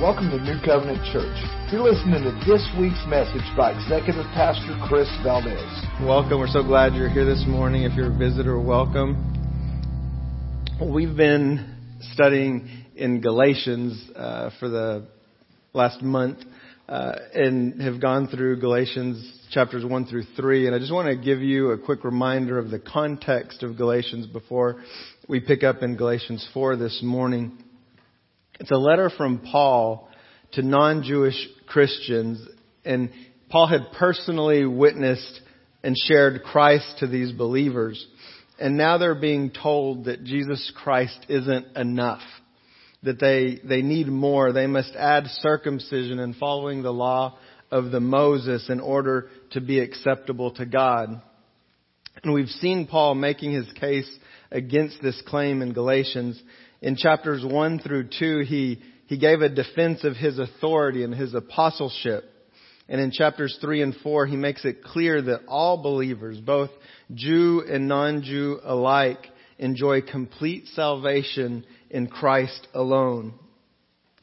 welcome to New Covenant Church. You're listening to this week's message by Executive Pastor Chris Valdez. Welcome. We're so glad you're here this morning. If you're a visitor, welcome. We've been studying in Galatians uh, for the last month uh, and have gone through Galatians chapters 1 through 3. And I just want to give you a quick reminder of the context of Galatians before we pick up in Galatians 4 this morning. It's a letter from Paul to non-Jewish Christians, and Paul had personally witnessed and shared Christ to these believers. And now they're being told that Jesus Christ isn't enough. That they, they need more. They must add circumcision and following the law of the Moses in order to be acceptable to God. And we've seen Paul making his case against this claim in Galatians. In chapters 1 through 2, he, he gave a defense of his authority and his apostleship. And in chapters 3 and 4, he makes it clear that all believers, both Jew and non-Jew alike, enjoy complete salvation in Christ alone.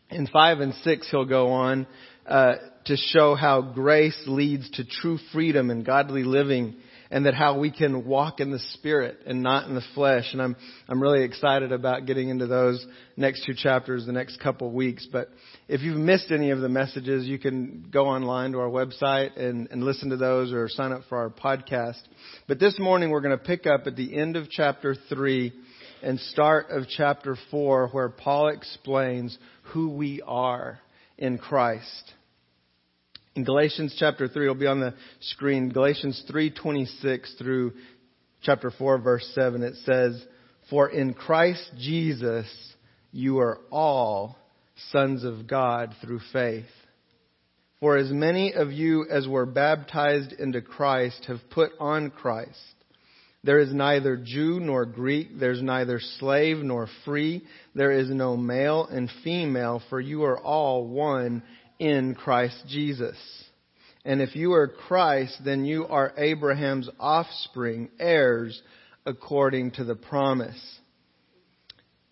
In 5 and 6, he'll go on uh, to show how grace leads to true freedom and godly living and that how we can walk in the spirit and not in the flesh. And I'm, I'm really excited about getting into those next two chapters the next couple weeks. But if you've missed any of the messages, you can go online to our website and, and listen to those or sign up for our podcast. But this morning we're going to pick up at the end of chapter three and start of chapter four where Paul explains who we are in Christ. In Galatians chapter 3, it'll be on the screen, Galatians 3:26 through chapter 4 verse 7 it says, "For in Christ Jesus you are all sons of God through faith. For as many of you as were baptized into Christ have put on Christ. There is neither Jew nor Greek, there's neither slave nor free, there is no male and female, for you are all one in Christ Jesus. And if you are Christ, then you are Abraham's offspring, heirs according to the promise.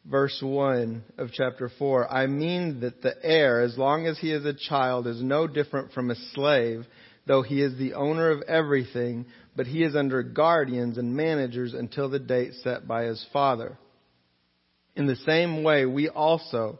Verse 1 of chapter 4 I mean that the heir, as long as he is a child, is no different from a slave, though he is the owner of everything, but he is under guardians and managers until the date set by his father. In the same way, we also,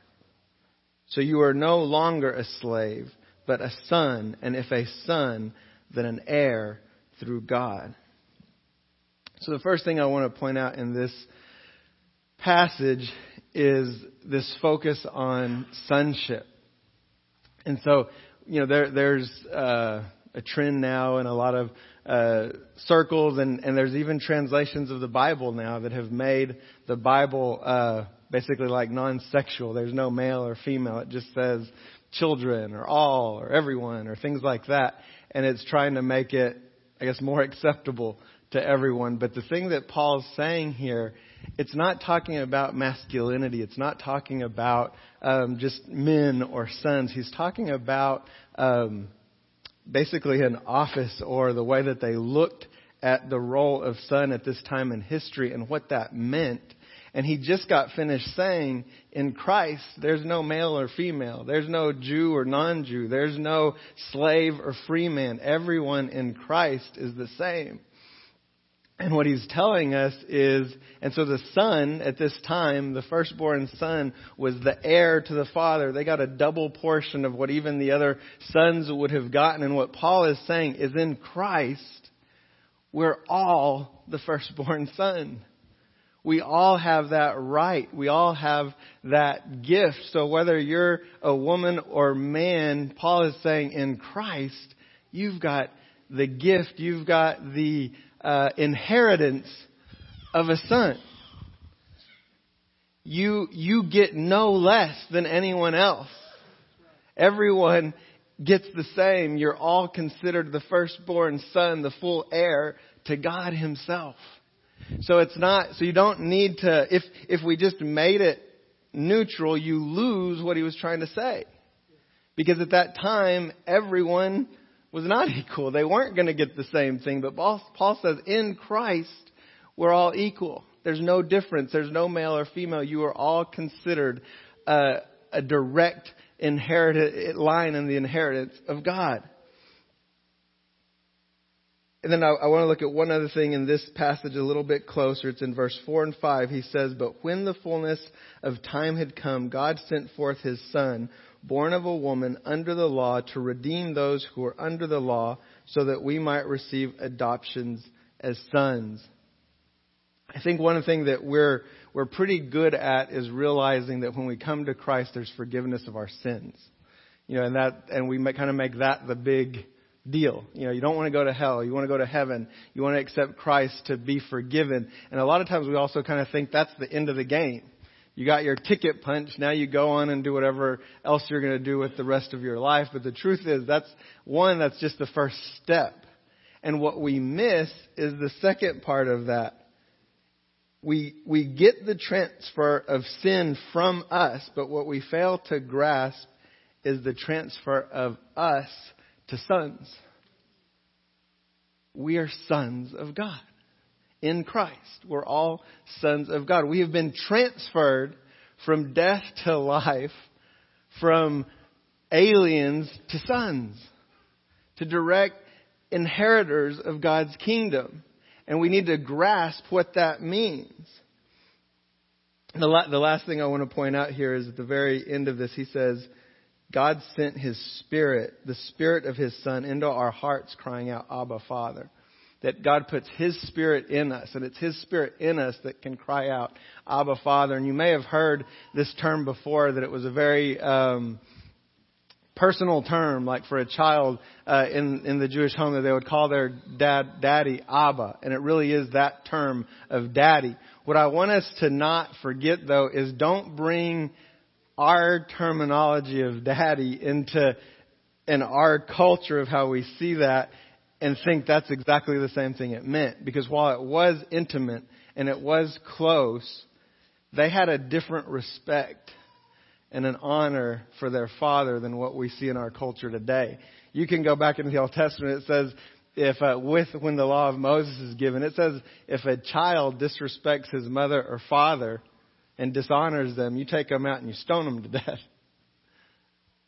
So you are no longer a slave, but a son, and if a son, then an heir through God. So the first thing I want to point out in this passage is this focus on sonship. And so, you know, there, there's uh, a trend now in a lot of uh, circles, and, and there's even translations of the Bible now that have made the Bible uh, basically like non-sexual. There's no male or female. It just says children or all or everyone or things like that. And it's trying to make it, I guess, more acceptable to everyone. But the thing that Paul's saying here, it's not talking about masculinity. It's not talking about um, just men or sons. He's talking about um, basically an office or the way that they looked at the role of son at this time in history and what that meant and he just got finished saying, in Christ, there's no male or female. There's no Jew or non-Jew. There's no slave or free man. Everyone in Christ is the same. And what he's telling us is, and so the son at this time, the firstborn son, was the heir to the father. They got a double portion of what even the other sons would have gotten. And what Paul is saying is in Christ, we're all the firstborn son. We all have that right. We all have that gift. So whether you're a woman or man, Paul is saying in Christ, you've got the gift, you've got the uh, inheritance of a son. You, you get no less than anyone else. Everyone gets the same. You're all considered the firstborn son, the full heir to God himself. So it's not, so you don't need to, if, if we just made it neutral, you lose what he was trying to say. Because at that time, everyone was not equal. They weren't going to get the same thing. But Paul says, in Christ, we're all equal. There's no difference. There's no male or female. You are all considered a, a direct inherited line in the inheritance of God. And then I, I, want to look at one other thing in this passage a little bit closer. It's in verse 4 and 5. He says, But when the fullness of time had come, God sent forth his Son, born of a woman under the law, to redeem those who were under the law, so that we might receive adoptions as sons. I think one thing that we're, we're pretty good at is realizing that when we come to Christ, there's forgiveness of our sins. You know, and that, and we kind of make that the big deal. You know, you don't want to go to hell. You want to go to heaven. You want to accept Christ to be forgiven. And a lot of times we also kind of think that's the end of the game. You got your ticket punched. Now you go on and do whatever else you're going to do with the rest of your life. But the truth is that's one, that's just the first step. And what we miss is the second part of that. We, we get the transfer of sin from us, but what we fail to grasp is the transfer of us to sons. We are sons of God. In Christ, we're all sons of God. We have been transferred from death to life, from aliens to sons, to direct inheritors of God's kingdom. And we need to grasp what that means. The, last thing I want to point out here is at the very end of this, he says, God sent His Spirit, the Spirit of His Son, into our hearts, crying out, Abba, Father. That God puts His Spirit in us, and it's His Spirit in us that can cry out, Abba, Father. And you may have heard this term before, that it was a very um, personal term, like for a child uh, in in the Jewish home, that they would call their dad, daddy, Abba, and it really is that term of daddy. What I want us to not forget, though, is don't bring our terminology of daddy into and our culture of how we see that and think that's exactly the same thing it meant. Because while it was intimate and it was close, they had a different respect and an honor for their father than what we see in our culture today. You can go back into the Old Testament. It says, if uh, with when the law of Moses is given, it says if a child disrespects his mother or father, and dishonors them, you take them out and you stone them to death.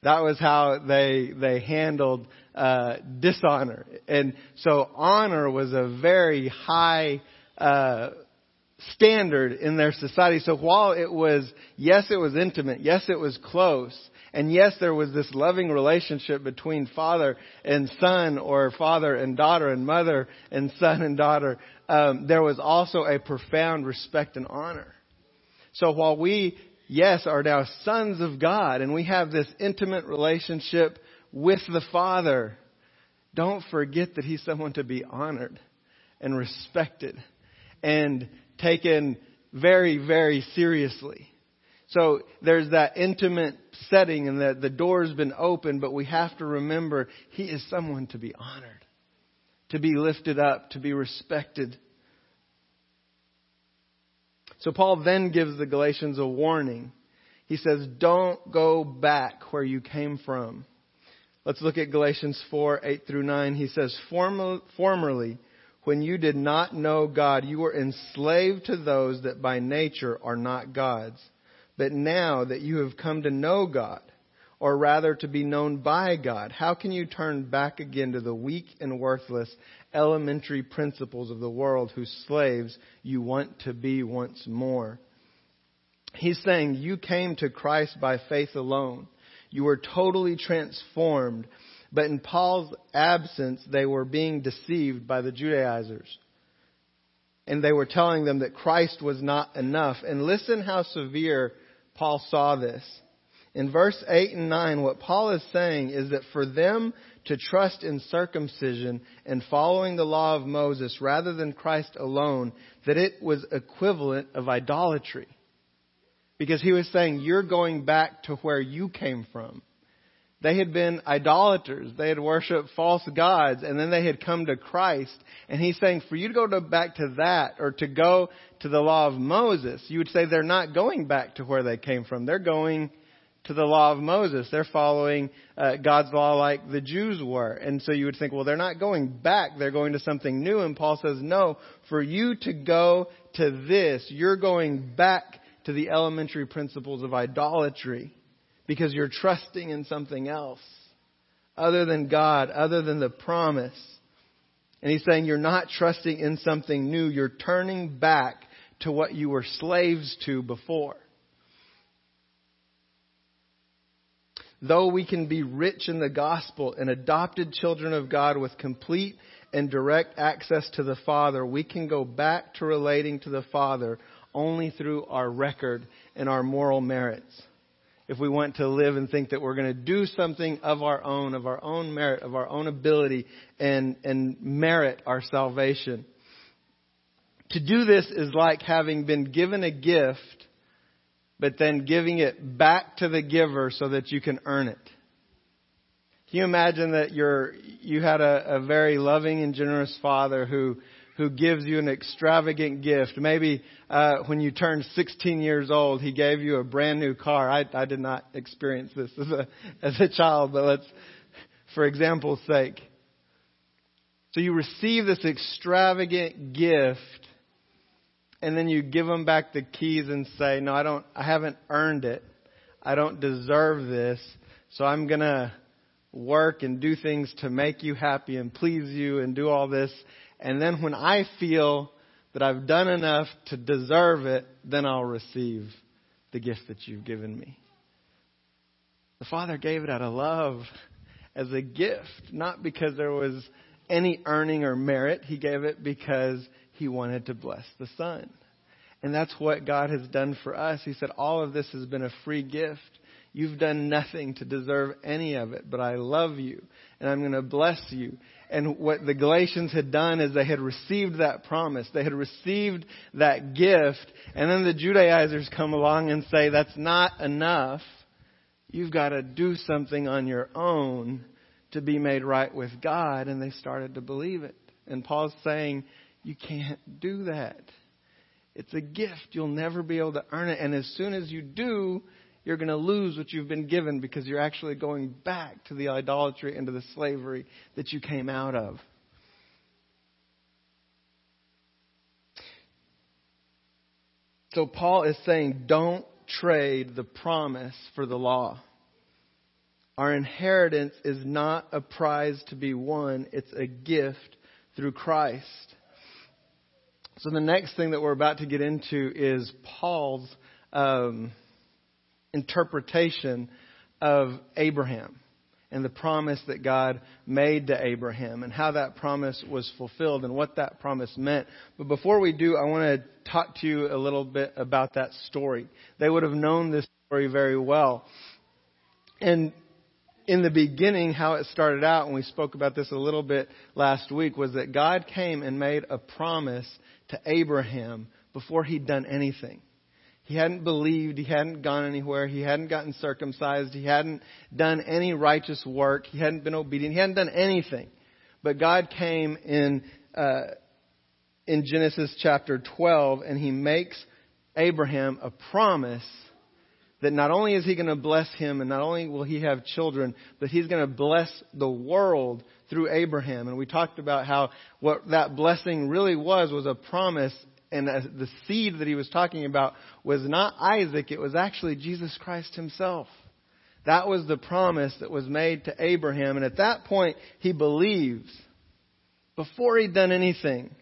That was how they they handled uh, dishonor, and so honor was a very high uh, standard in their society. So while it was yes, it was intimate, yes, it was close, and yes, there was this loving relationship between father and son, or father and daughter, and mother and son and daughter. Um, there was also a profound respect and honor. So while we, yes, are now sons of God and we have this intimate relationship with the Father, don't forget that He's someone to be honored and respected and taken very, very seriously. So there's that intimate setting and that the door's been opened, but we have to remember He is someone to be honored, to be lifted up, to be respected. So Paul then gives the Galatians a warning. He says, don't go back where you came from. Let's look at Galatians 4, 8 through 9. He says, formerly, when you did not know God, you were enslaved to those that by nature are not God's. But now that you have come to know God, or rather to be known by God, how can you turn back again to the weak and worthless elementary principles of the world whose slaves you want to be once more. He's saying you came to Christ by faith alone. You were totally transformed. But in Paul's absence, they were being deceived by the Judaizers. And they were telling them that Christ was not enough. And listen how severe Paul saw this. In verse 8 and 9, what Paul is saying is that for them to trust in circumcision and following the law of Moses rather than Christ alone, that it was equivalent of idolatry. Because he was saying, you're going back to where you came from. They had been idolaters. They had worshiped false gods and then they had come to Christ. And he's saying for you to go to, back to that or to go to the law of Moses, you would say they're not going back to where they came from. They're going to the law of Moses. They're following uh, God's law like the Jews were. And so you would think, well, they're not going back. They're going to something new. And Paul says, no, for you to go to this, you're going back to the elementary principles of idolatry because you're trusting in something else other than God, other than the promise. And he's saying you're not trusting in something new. You're turning back to what you were slaves to before. Though we can be rich in the gospel and adopted children of God with complete and direct access to the Father, we can go back to relating to the Father only through our record and our moral merits if we want to live and think that we're going to do something of our own, of our own merit, of our own ability, and, and merit our salvation. To do this is like having been given a gift, but then giving it back to the giver so that you can earn it. Can you imagine that you're, you had a, a very loving and generous father who who gives you an extravagant gift. Maybe uh, when you turned 16 years old, he gave you a brand new car. I, I did not experience this as a as a child, but let's, for example's sake. So you receive this extravagant gift, and then you give them back the keys and say, "No, I don't. I haven't earned it. I don't deserve this. So I'm gonna." work and do things to make you happy and please you and do all this and then when I feel that I've done enough to deserve it, then I'll receive the gift that you've given me. The Father gave it out of love as a gift, not because there was any earning or merit. He gave it because He wanted to bless the Son. And that's what God has done for us. He said, All of this has been a free gift. You've done nothing to deserve any of it, but I love you and I'm going to bless you. And what the Galatians had done is they had received that promise. They had received that gift. And then the Judaizers come along and say, that's not enough. You've got to do something on your own to be made right with God. And they started to believe it. And Paul's saying, you can't do that. It's a gift. You'll never be able to earn it. And as soon as you do, you're going to lose what you've been given because you're actually going back to the idolatry and to the slavery that you came out of. So Paul is saying, don't trade the promise for the law. Our inheritance is not a prize to be won, it's a gift through Christ. So the next thing that we're about to get into is Paul's um, interpretation of Abraham and the promise that God made to Abraham and how that promise was fulfilled and what that promise meant. But before we do, I want to talk to you a little bit about that story. They would have known this story very well. And in the beginning, how it started out, and we spoke about this a little bit last week, was that God came and made a promise to Abraham before he'd done anything. He hadn't believed. He hadn't gone anywhere. He hadn't gotten circumcised. He hadn't done any righteous work. He hadn't been obedient. He hadn't done anything. But God came in, uh, in Genesis chapter 12 and he makes Abraham a promise that not only is he going to bless him and not only will he have children, but he's going to bless the world through Abraham. And we talked about how what that blessing really was was a promise and the seed that he was talking about was not Isaac, it was actually Jesus Christ himself. That was the promise that was made to Abraham. And at that point, he believes before he'd done anything.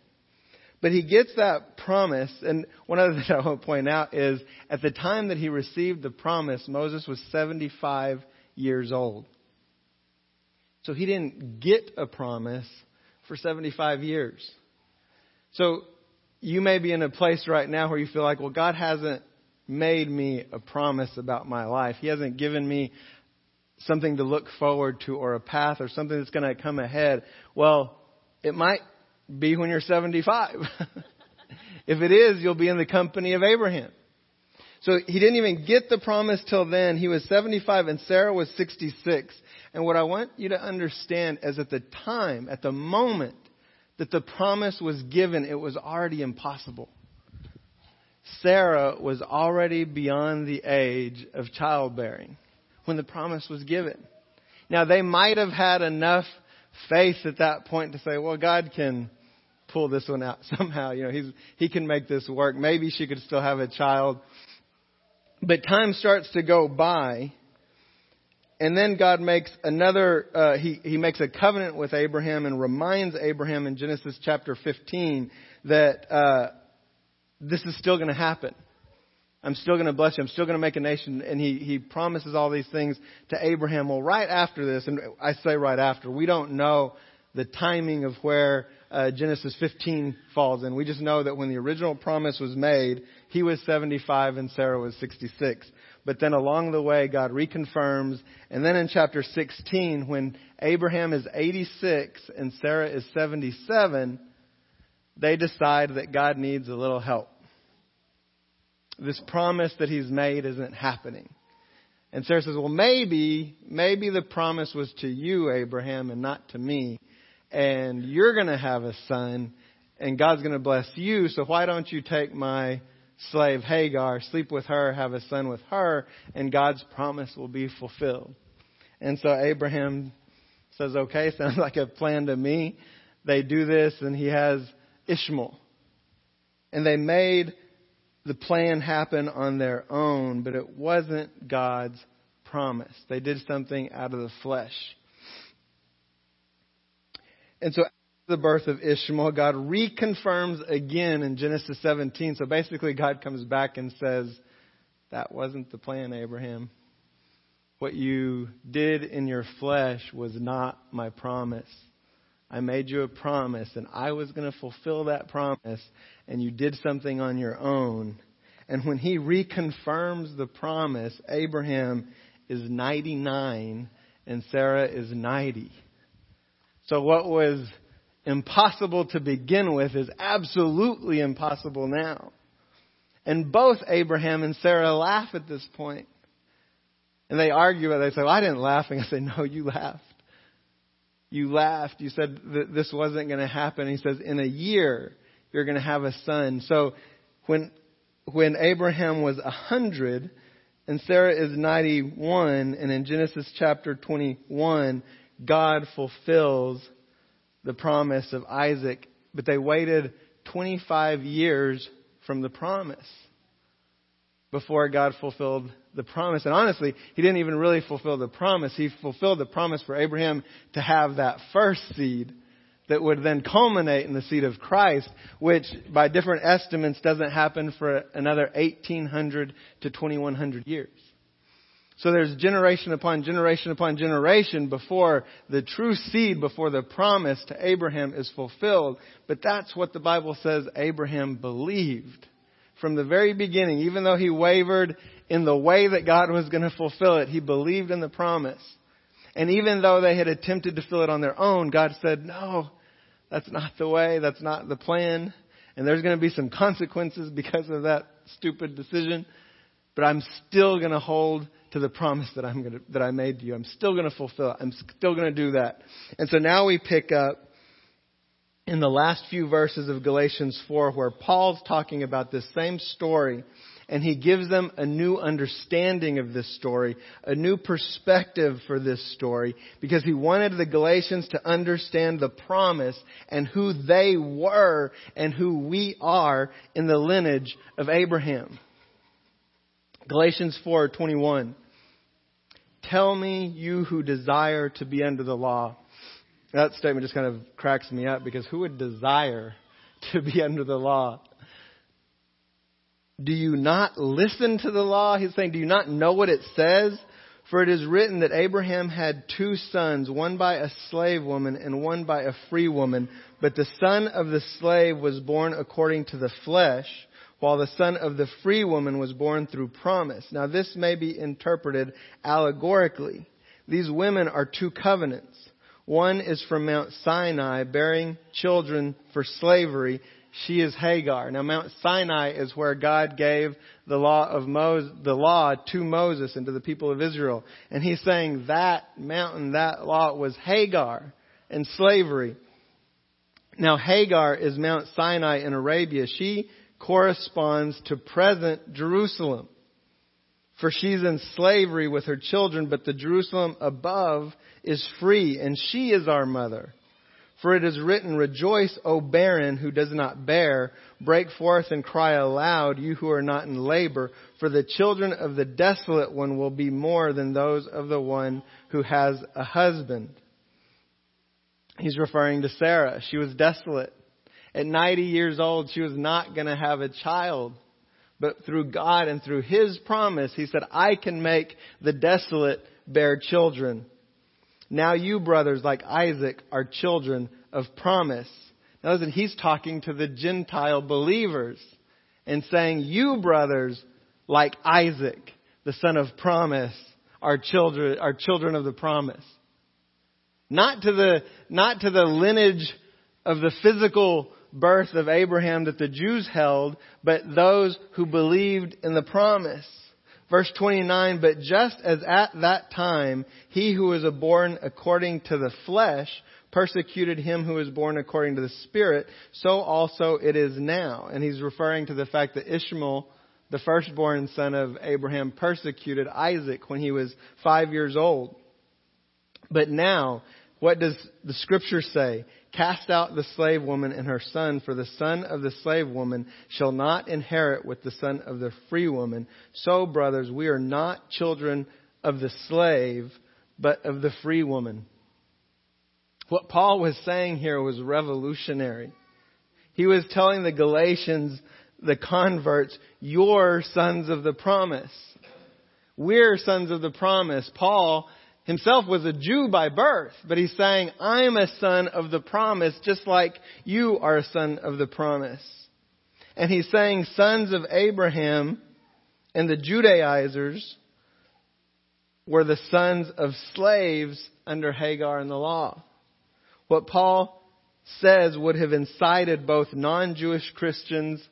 But he gets that promise. And one other thing I want to point out is at the time that he received the promise, Moses was 75 years old. So he didn't get a promise for 75 years. So you may be in a place right now where you feel like, well, God hasn't made me a promise about my life. He hasn't given me something to look forward to or a path or something that's going to come ahead. Well, it might be when you're 75. if it is, you'll be in the company of Abraham. So he didn't even get the promise till then. He was 75 and Sarah was 66. And what I want you to understand is at the time, at the moment that the promise was given, it was already impossible. Sarah was already beyond the age of childbearing when the promise was given. Now, they might have had enough faith at that point to say, well, God can pull this one out somehow. You know, he's, he can make this work. Maybe she could still have a child. But time starts to go by. And then God makes another, uh, he, he makes a covenant with Abraham and reminds Abraham in Genesis chapter 15 that, uh, this is still going to happen. I'm still going to bless you. I'm still going to make a nation. And he, he promises all these things to Abraham. Well, right after this, and I say right after, we don't know the timing of where uh, Genesis 15 falls in. We just know that when the original promise was made, he was 75 and Sarah was 66. But then along the way, God reconfirms. And then in chapter 16, when Abraham is 86 and Sarah is 77, they decide that God needs a little help this promise that he's made isn't happening. And Sarah says, well, maybe, maybe the promise was to you, Abraham, and not to me. And you're going to have a son, and God's going to bless you. So why don't you take my slave Hagar, sleep with her, have a son with her, and God's promise will be fulfilled. And so Abraham says, okay, sounds like a plan to me. They do this, and he has Ishmael. And they made the plan happen on their own, but it wasn't God's promise. They did something out of the flesh. And so after the birth of Ishmael, God reconfirms again in Genesis 17. So basically, God comes back and says, That wasn't the plan, Abraham. What you did in your flesh was not my promise. I made you a promise and I was going to fulfill that promise and you did something on your own. And when he reconfirms the promise, Abraham is 99 and Sarah is 90. So what was impossible to begin with is absolutely impossible now. And both Abraham and Sarah laugh at this point. And they argue, and they say, well, I didn't laugh. And I say, no, you laughed you laughed. You said that this wasn't going to happen. He says, in a year, you're going to have a son. So when, when Abraham was a hundred and Sarah is 91, and in Genesis chapter 21, God fulfills the promise of Isaac, but they waited 25 years from the promise before God fulfilled the promise. And honestly, he didn't even really fulfill the promise. He fulfilled the promise for Abraham to have that first seed that would then culminate in the seed of Christ, which by different estimates doesn't happen for another 1800 to 2100 years. So there's generation upon generation upon generation before the true seed, before the promise to Abraham is fulfilled. But that's what the Bible says Abraham believed from the very beginning, even though he wavered in the way that God was going to fulfill it, he believed in the promise. And even though they had attempted to fill it on their own, God said, no, that's not the way, that's not the plan. And there's going to be some consequences because of that stupid decision. But I'm still going to hold to the promise that I'm going to, that I made to you. I'm still going to fulfill it. I'm still going to do that. And so now we pick up in the last few verses of Galatians 4 where Paul's talking about this same story and he gives them a new understanding of this story, a new perspective for this story, because he wanted the Galatians to understand the promise and who they were and who we are in the lineage of Abraham. Galatians 4:21 Tell me you who desire to be under the law that statement just kind of cracks me up because who would desire to be under the law? Do you not listen to the law? He's saying, do you not know what it says? For it is written that Abraham had two sons, one by a slave woman and one by a free woman. But the son of the slave was born according to the flesh, while the son of the free woman was born through promise. Now this may be interpreted allegorically. These women are two covenants. One is from Mount Sinai, bearing children for slavery, she is Hagar. Now Mount Sinai is where God gave the law of Moses, the law to Moses and to the people of Israel. And he's saying that mountain, that law was Hagar and slavery. Now Hagar is Mount Sinai in Arabia. She corresponds to present Jerusalem. For she's in slavery with her children, but the Jerusalem above is free, and she is our mother. For it is written, Rejoice, O barren who does not bear. Break forth and cry aloud, you who are not in labor. For the children of the desolate one will be more than those of the one who has a husband. He's referring to Sarah. She was desolate. At 90 years old, she was not going to have a child. But through God and through His promise, He said, I can make the desolate bear children. Now you, brothers, like Isaac, are children of promise. Now listen, he's talking to the Gentile believers and saying, you, brothers, like Isaac, the son of promise, are children, are children of the promise. Not to the, not to the lineage of the physical birth of Abraham that the Jews held, but those who believed in the promise. Verse 29, but just as at that time he who was born according to the flesh persecuted him who was born according to the spirit, so also it is now. And he's referring to the fact that Ishmael, the firstborn son of Abraham, persecuted Isaac when he was five years old. But now, what does the scripture say? Cast out the slave woman and her son, for the son of the slave woman shall not inherit with the son of the free woman. So, brothers, we are not children of the slave, but of the free woman. What Paul was saying here was revolutionary. He was telling the Galatians, the converts, you're sons of the promise. We're sons of the promise. Paul himself was a Jew by birth, but he's saying, I'm a son of the promise just like you are a son of the promise. And he's saying sons of Abraham and the Judaizers were the sons of slaves under Hagar and the law. What Paul says would have incited both non-Jewish Christians,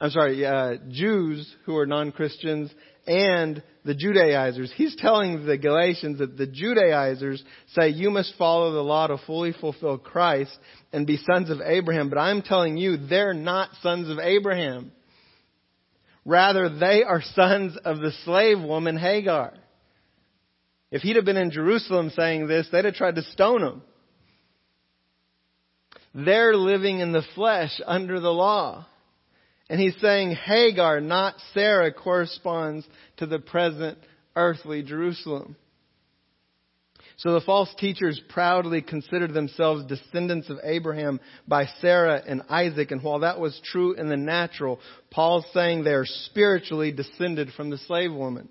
I'm sorry, uh, Jews who are non-Christians and the Judaizers. He's telling the Galatians that the Judaizers say you must follow the law to fully fulfill Christ and be sons of Abraham. But I'm telling you, they're not sons of Abraham. Rather, they are sons of the slave woman Hagar. If he'd have been in Jerusalem saying this, they'd have tried to stone him. They're living in the flesh under the law. And he's saying Hagar, not Sarah, corresponds to the present earthly Jerusalem. So the false teachers proudly considered themselves descendants of Abraham by Sarah and Isaac. And while that was true in the natural, Paul's saying they are spiritually descended from the slave woman.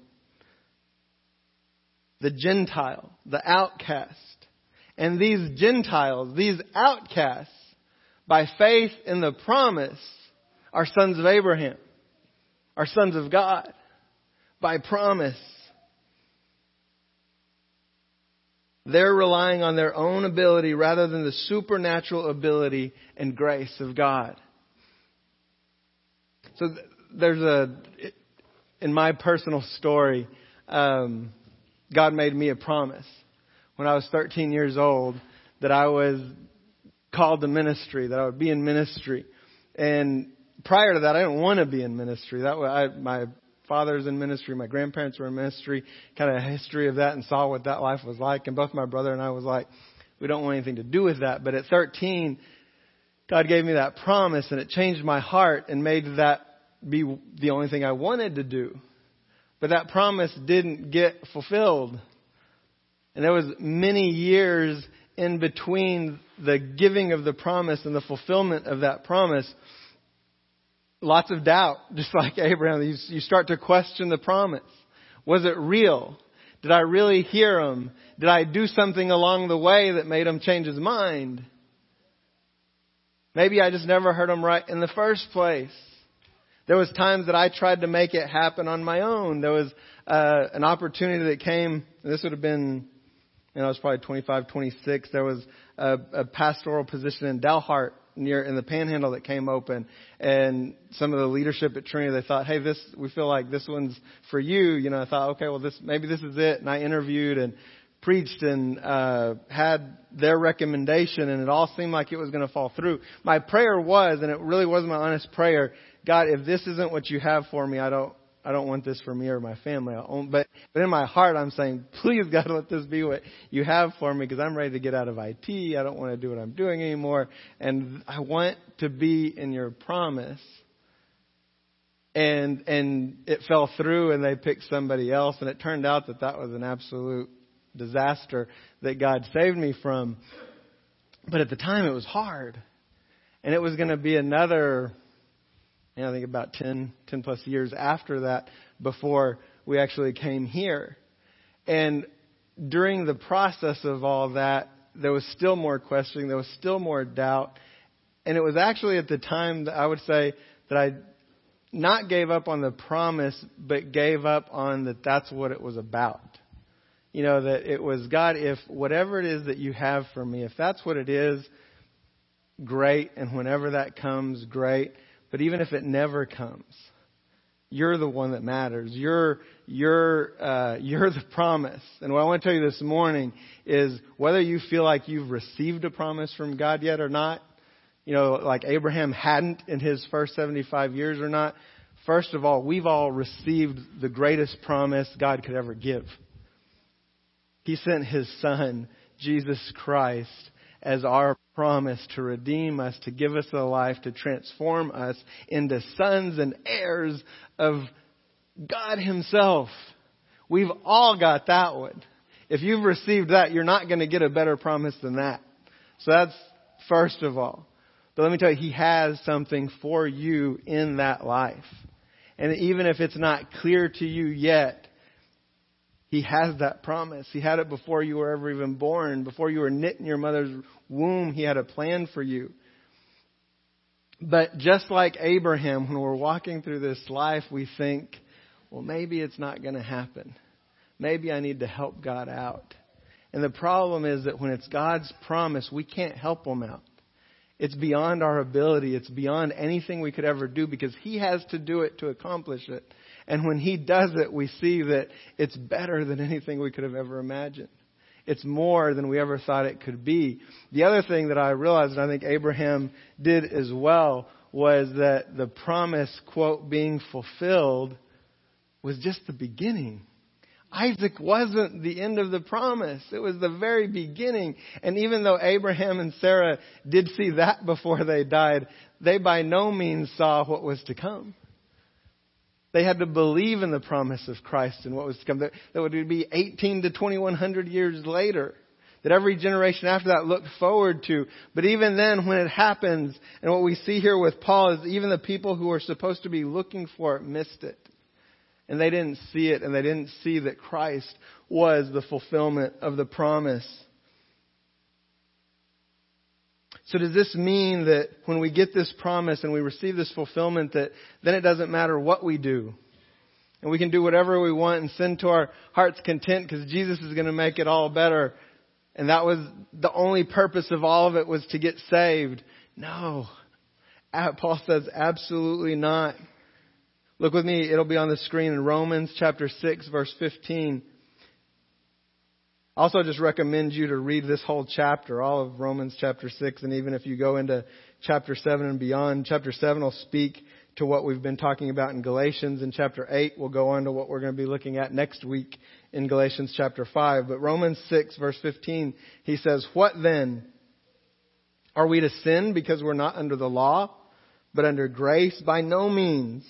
The Gentile, the outcast. And these Gentiles, these outcasts, by faith in the promise, are sons of Abraham, are sons of God, by promise. They're relying on their own ability rather than the supernatural ability and grace of God. So there's a, in my personal story, um, God made me a promise when I was 13 years old that I was called to ministry, that I would be in ministry. And prior to that, I didn't want to be in ministry. That was, I, my father's in ministry, my grandparents were in ministry, kind of a history of that and saw what that life was like. And both my brother and I was like, we don't want anything to do with that. But at 13, God gave me that promise and it changed my heart and made that be the only thing I wanted to do. But that promise didn't get fulfilled. And there was many years in between the giving of the promise and the fulfillment of that promise, lots of doubt, just like Abraham. You, you start to question the promise. Was it real? Did I really hear him? Did I do something along the way that made him change his mind? Maybe I just never heard him right in the first place. There was times that I tried to make it happen on my own. There was uh, an opportunity that came. This would have been you know, I was probably 25, 26. There was a, a pastoral position in Dalhart near in the panhandle that came open and some of the leadership at Trinity they thought, "Hey, this we feel like this one's for you." You know, I thought, "Okay, well this maybe this is it." And I interviewed and preached and uh had their recommendation and it all seemed like it was going to fall through. My prayer was and it really was my honest prayer, God, if this isn't what you have for me, I don't I don't want this for me or my family. But, but in my heart, I'm saying, please God, let this be what you have for me because I'm ready to get out of IT. I don't want to do what I'm doing anymore. And I want to be in your promise. And, and it fell through and they picked somebody else. And it turned out that that was an absolute disaster that God saved me from. But at the time, it was hard. And it was going to be another I think about 10, 10 plus years after that before we actually came here. And during the process of all that, there was still more questioning, there was still more doubt. And it was actually at the time that I would say that I not gave up on the promise, but gave up on that that's what it was about. You know, that it was God, if whatever it is that you have for me, if that's what it is, great. And whenever that comes, great. But even if it never comes, you're the one that matters. You're you're uh, you're the promise. And what I want to tell you this morning is whether you feel like you've received a promise from God yet or not, you know, like Abraham hadn't in his first 75 years or not. First of all, we've all received the greatest promise God could ever give. He sent his son, Jesus Christ, as our promise to redeem us, to give us a life, to transform us into sons and heirs of God Himself. We've all got that one. If you've received that, you're not going to get a better promise than that. So that's first of all. But let me tell you, He has something for you in that life. And even if it's not clear to you yet, he has that promise. He had it before you were ever even born. Before you were knit in your mother's womb, He had a plan for you. But just like Abraham, when we're walking through this life, we think, well, maybe it's not going to happen. Maybe I need to help God out. And the problem is that when it's God's promise, we can't help Him out. It's beyond our ability. It's beyond anything we could ever do because He has to do it to accomplish it. And when He does it, we see that it's better than anything we could have ever imagined. It's more than we ever thought it could be. The other thing that I realized, and I think Abraham did as well, was that the promise, quote, being fulfilled was just the beginning. Isaac wasn't the end of the promise. It was the very beginning. And even though Abraham and Sarah did see that before they died, they by no means saw what was to come. They had to believe in the promise of Christ and what was to come. That, would be 18 to 2100 years later. That every generation after that looked forward to. But even then, when it happens, and what we see here with Paul is even the people who were supposed to be looking for it missed it. And they didn't see it, and they didn't see that Christ was the fulfillment of the promise. So does this mean that when we get this promise and we receive this fulfillment that then it doesn't matter what we do? And we can do whatever we want and sin to our heart's content because Jesus is going to make it all better. And that was the only purpose of all of it was to get saved. No. Paul says absolutely not. Look with me, it'll be on the screen in Romans chapter 6 verse 15. Also, just recommend you to read this whole chapter, all of Romans chapter 6, and even if you go into chapter 7 and beyond, chapter 7 will speak to what we've been talking about in Galatians, and chapter 8 will go on to what we're going to be looking at next week in Galatians chapter 5. But Romans 6, verse 15, he says, What then? Are we to sin because we're not under the law, but under grace? By no means.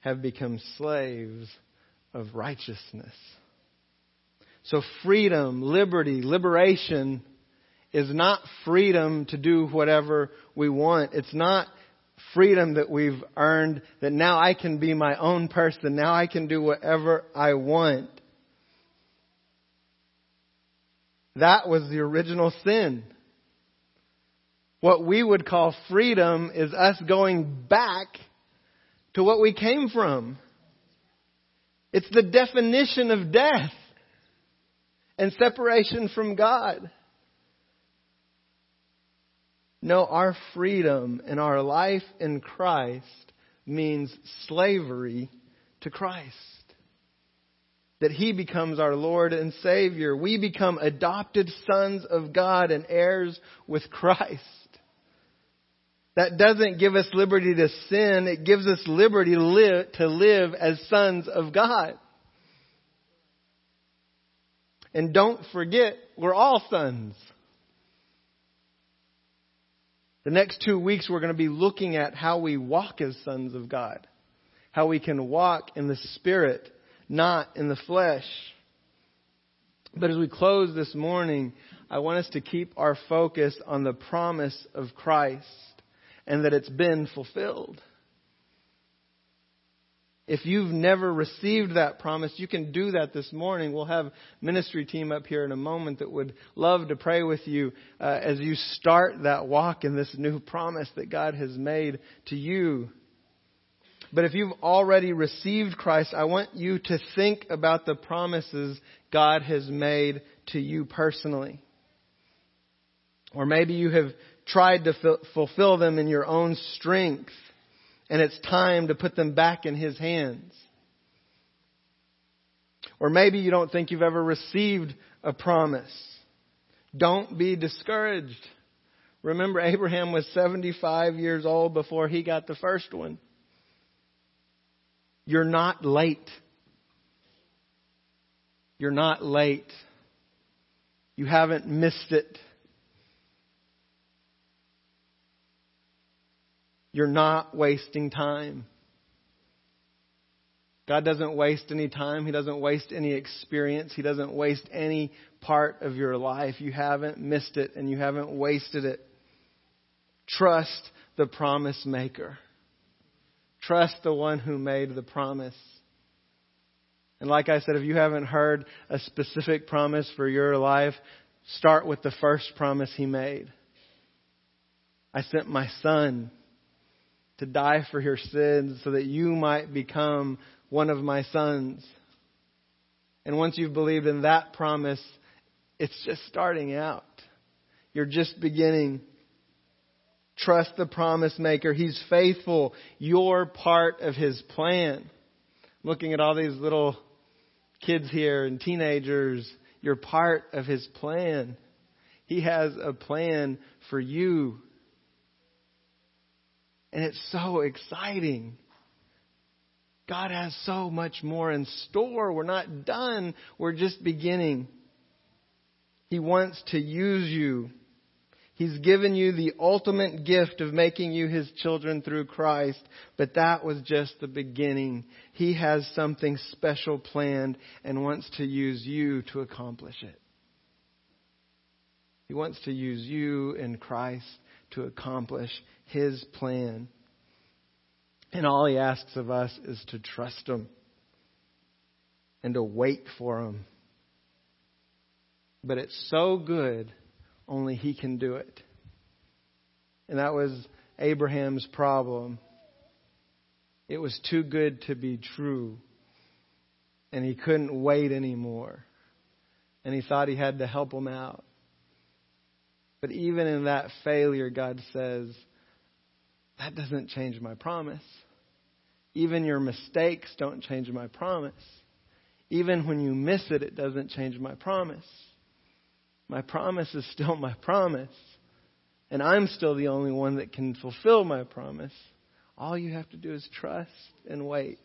have become slaves of righteousness. So freedom, liberty, liberation is not freedom to do whatever we want. It's not freedom that we've earned that now I can be my own person. Now I can do whatever I want. That was the original sin. What we would call freedom is us going back to what we came from. It's the definition of death and separation from God. No, our freedom and our life in Christ means slavery to Christ. That He becomes our Lord and Savior. We become adopted sons of God and heirs with Christ. That doesn't give us liberty to sin. It gives us liberty to live, to live as sons of God. And don't forget, we're all sons. The next two weeks, we're going to be looking at how we walk as sons of God. How we can walk in the Spirit, not in the flesh. But as we close this morning, I want us to keep our focus on the promise of Christ and that it's been fulfilled. If you've never received that promise, you can do that this morning. We'll have ministry team up here in a moment that would love to pray with you uh, as you start that walk in this new promise that God has made to you. But if you've already received Christ, I want you to think about the promises God has made to you personally. Or maybe you have tried to fulfill them in your own strength and it's time to put them back in His hands. Or maybe you don't think you've ever received a promise. Don't be discouraged. Remember, Abraham was 75 years old before he got the first one. You're not late. You're not late. You haven't missed it. You're not wasting time. God doesn't waste any time. He doesn't waste any experience. He doesn't waste any part of your life. You haven't missed it and you haven't wasted it. Trust the promise maker. Trust the one who made the promise. And like I said, if you haven't heard a specific promise for your life, start with the first promise he made. I sent my son to die for your sins so that you might become one of my sons. And once you've believed in that promise, it's just starting out. You're just beginning. Trust the promise maker. He's faithful. You're part of his plan. Looking at all these little kids here and teenagers, you're part of his plan. He has a plan for you and it's so exciting. God has so much more in store. We're not done. We're just beginning. He wants to use you. He's given you the ultimate gift of making you His children through Christ, but that was just the beginning. He has something special planned and wants to use you to accomplish it. He wants to use you in Christ to accomplish His plan. And all He asks of us is to trust Him and to wait for Him. But it's so good, only He can do it. And that was Abraham's problem. It was too good to be true. And he couldn't wait anymore. And he thought he had to help him out. But even in that failure, God says, that doesn't change my promise. Even your mistakes don't change my promise. Even when you miss it, it doesn't change my promise. My promise is still my promise. And I'm still the only one that can fulfill my promise. All you have to do is trust and wait.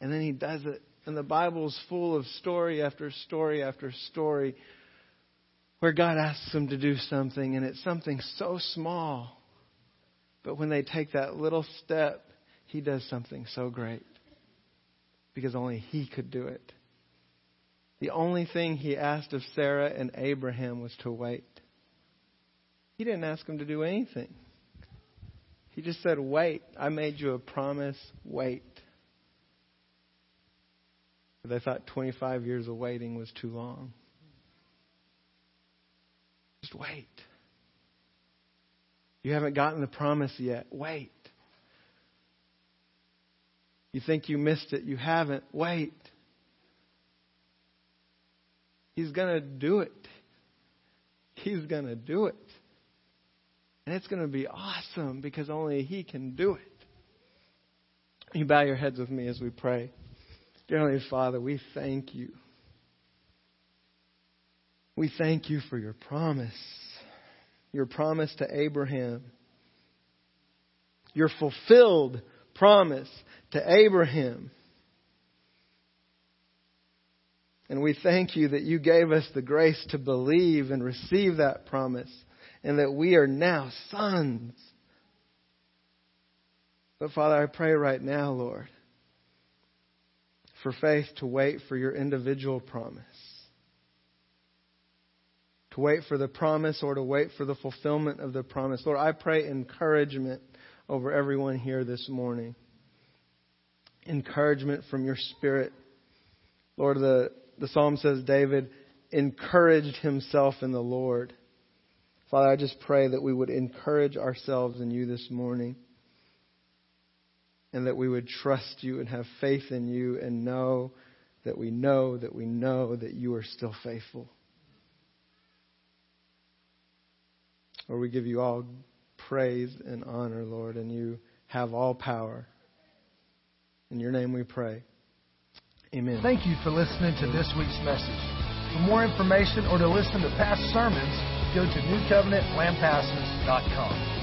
And then he does it. And the Bible is full of story after story after story where God asks them to do something and it's something so small. But when they take that little step, He does something so great. Because only He could do it. The only thing He asked of Sarah and Abraham was to wait. He didn't ask them to do anything. He just said, Wait. I made you a promise. Wait. They thought 25 years of waiting was too long. Just wait. You haven't gotten the promise yet. Wait. You think you missed it. You haven't. Wait. He's going to do it. He's going to do it. And it's going to be awesome because only He can do it. You bow your heads with me as we pray. Dear Heavenly Father, we thank you. We thank you for your promise, your promise to Abraham, your fulfilled promise to Abraham. And we thank you that you gave us the grace to believe and receive that promise, and that we are now sons. But Father, I pray right now, Lord, for faith to wait for your individual promise. To wait for the promise or to wait for the fulfillment of the promise. Lord, I pray encouragement over everyone here this morning. Encouragement from your spirit. Lord, the, the psalm says David encouraged himself in the Lord. Father, I just pray that we would encourage ourselves in you this morning and that we would trust you and have faith in you and know that we know that we know that you are still faithful. Lord, we give you all praise and honor, Lord, and you have all power. In your name we pray. Amen. Thank you for listening to this week's message. For more information or to listen to past sermons, go to newcovenantlampasas.com.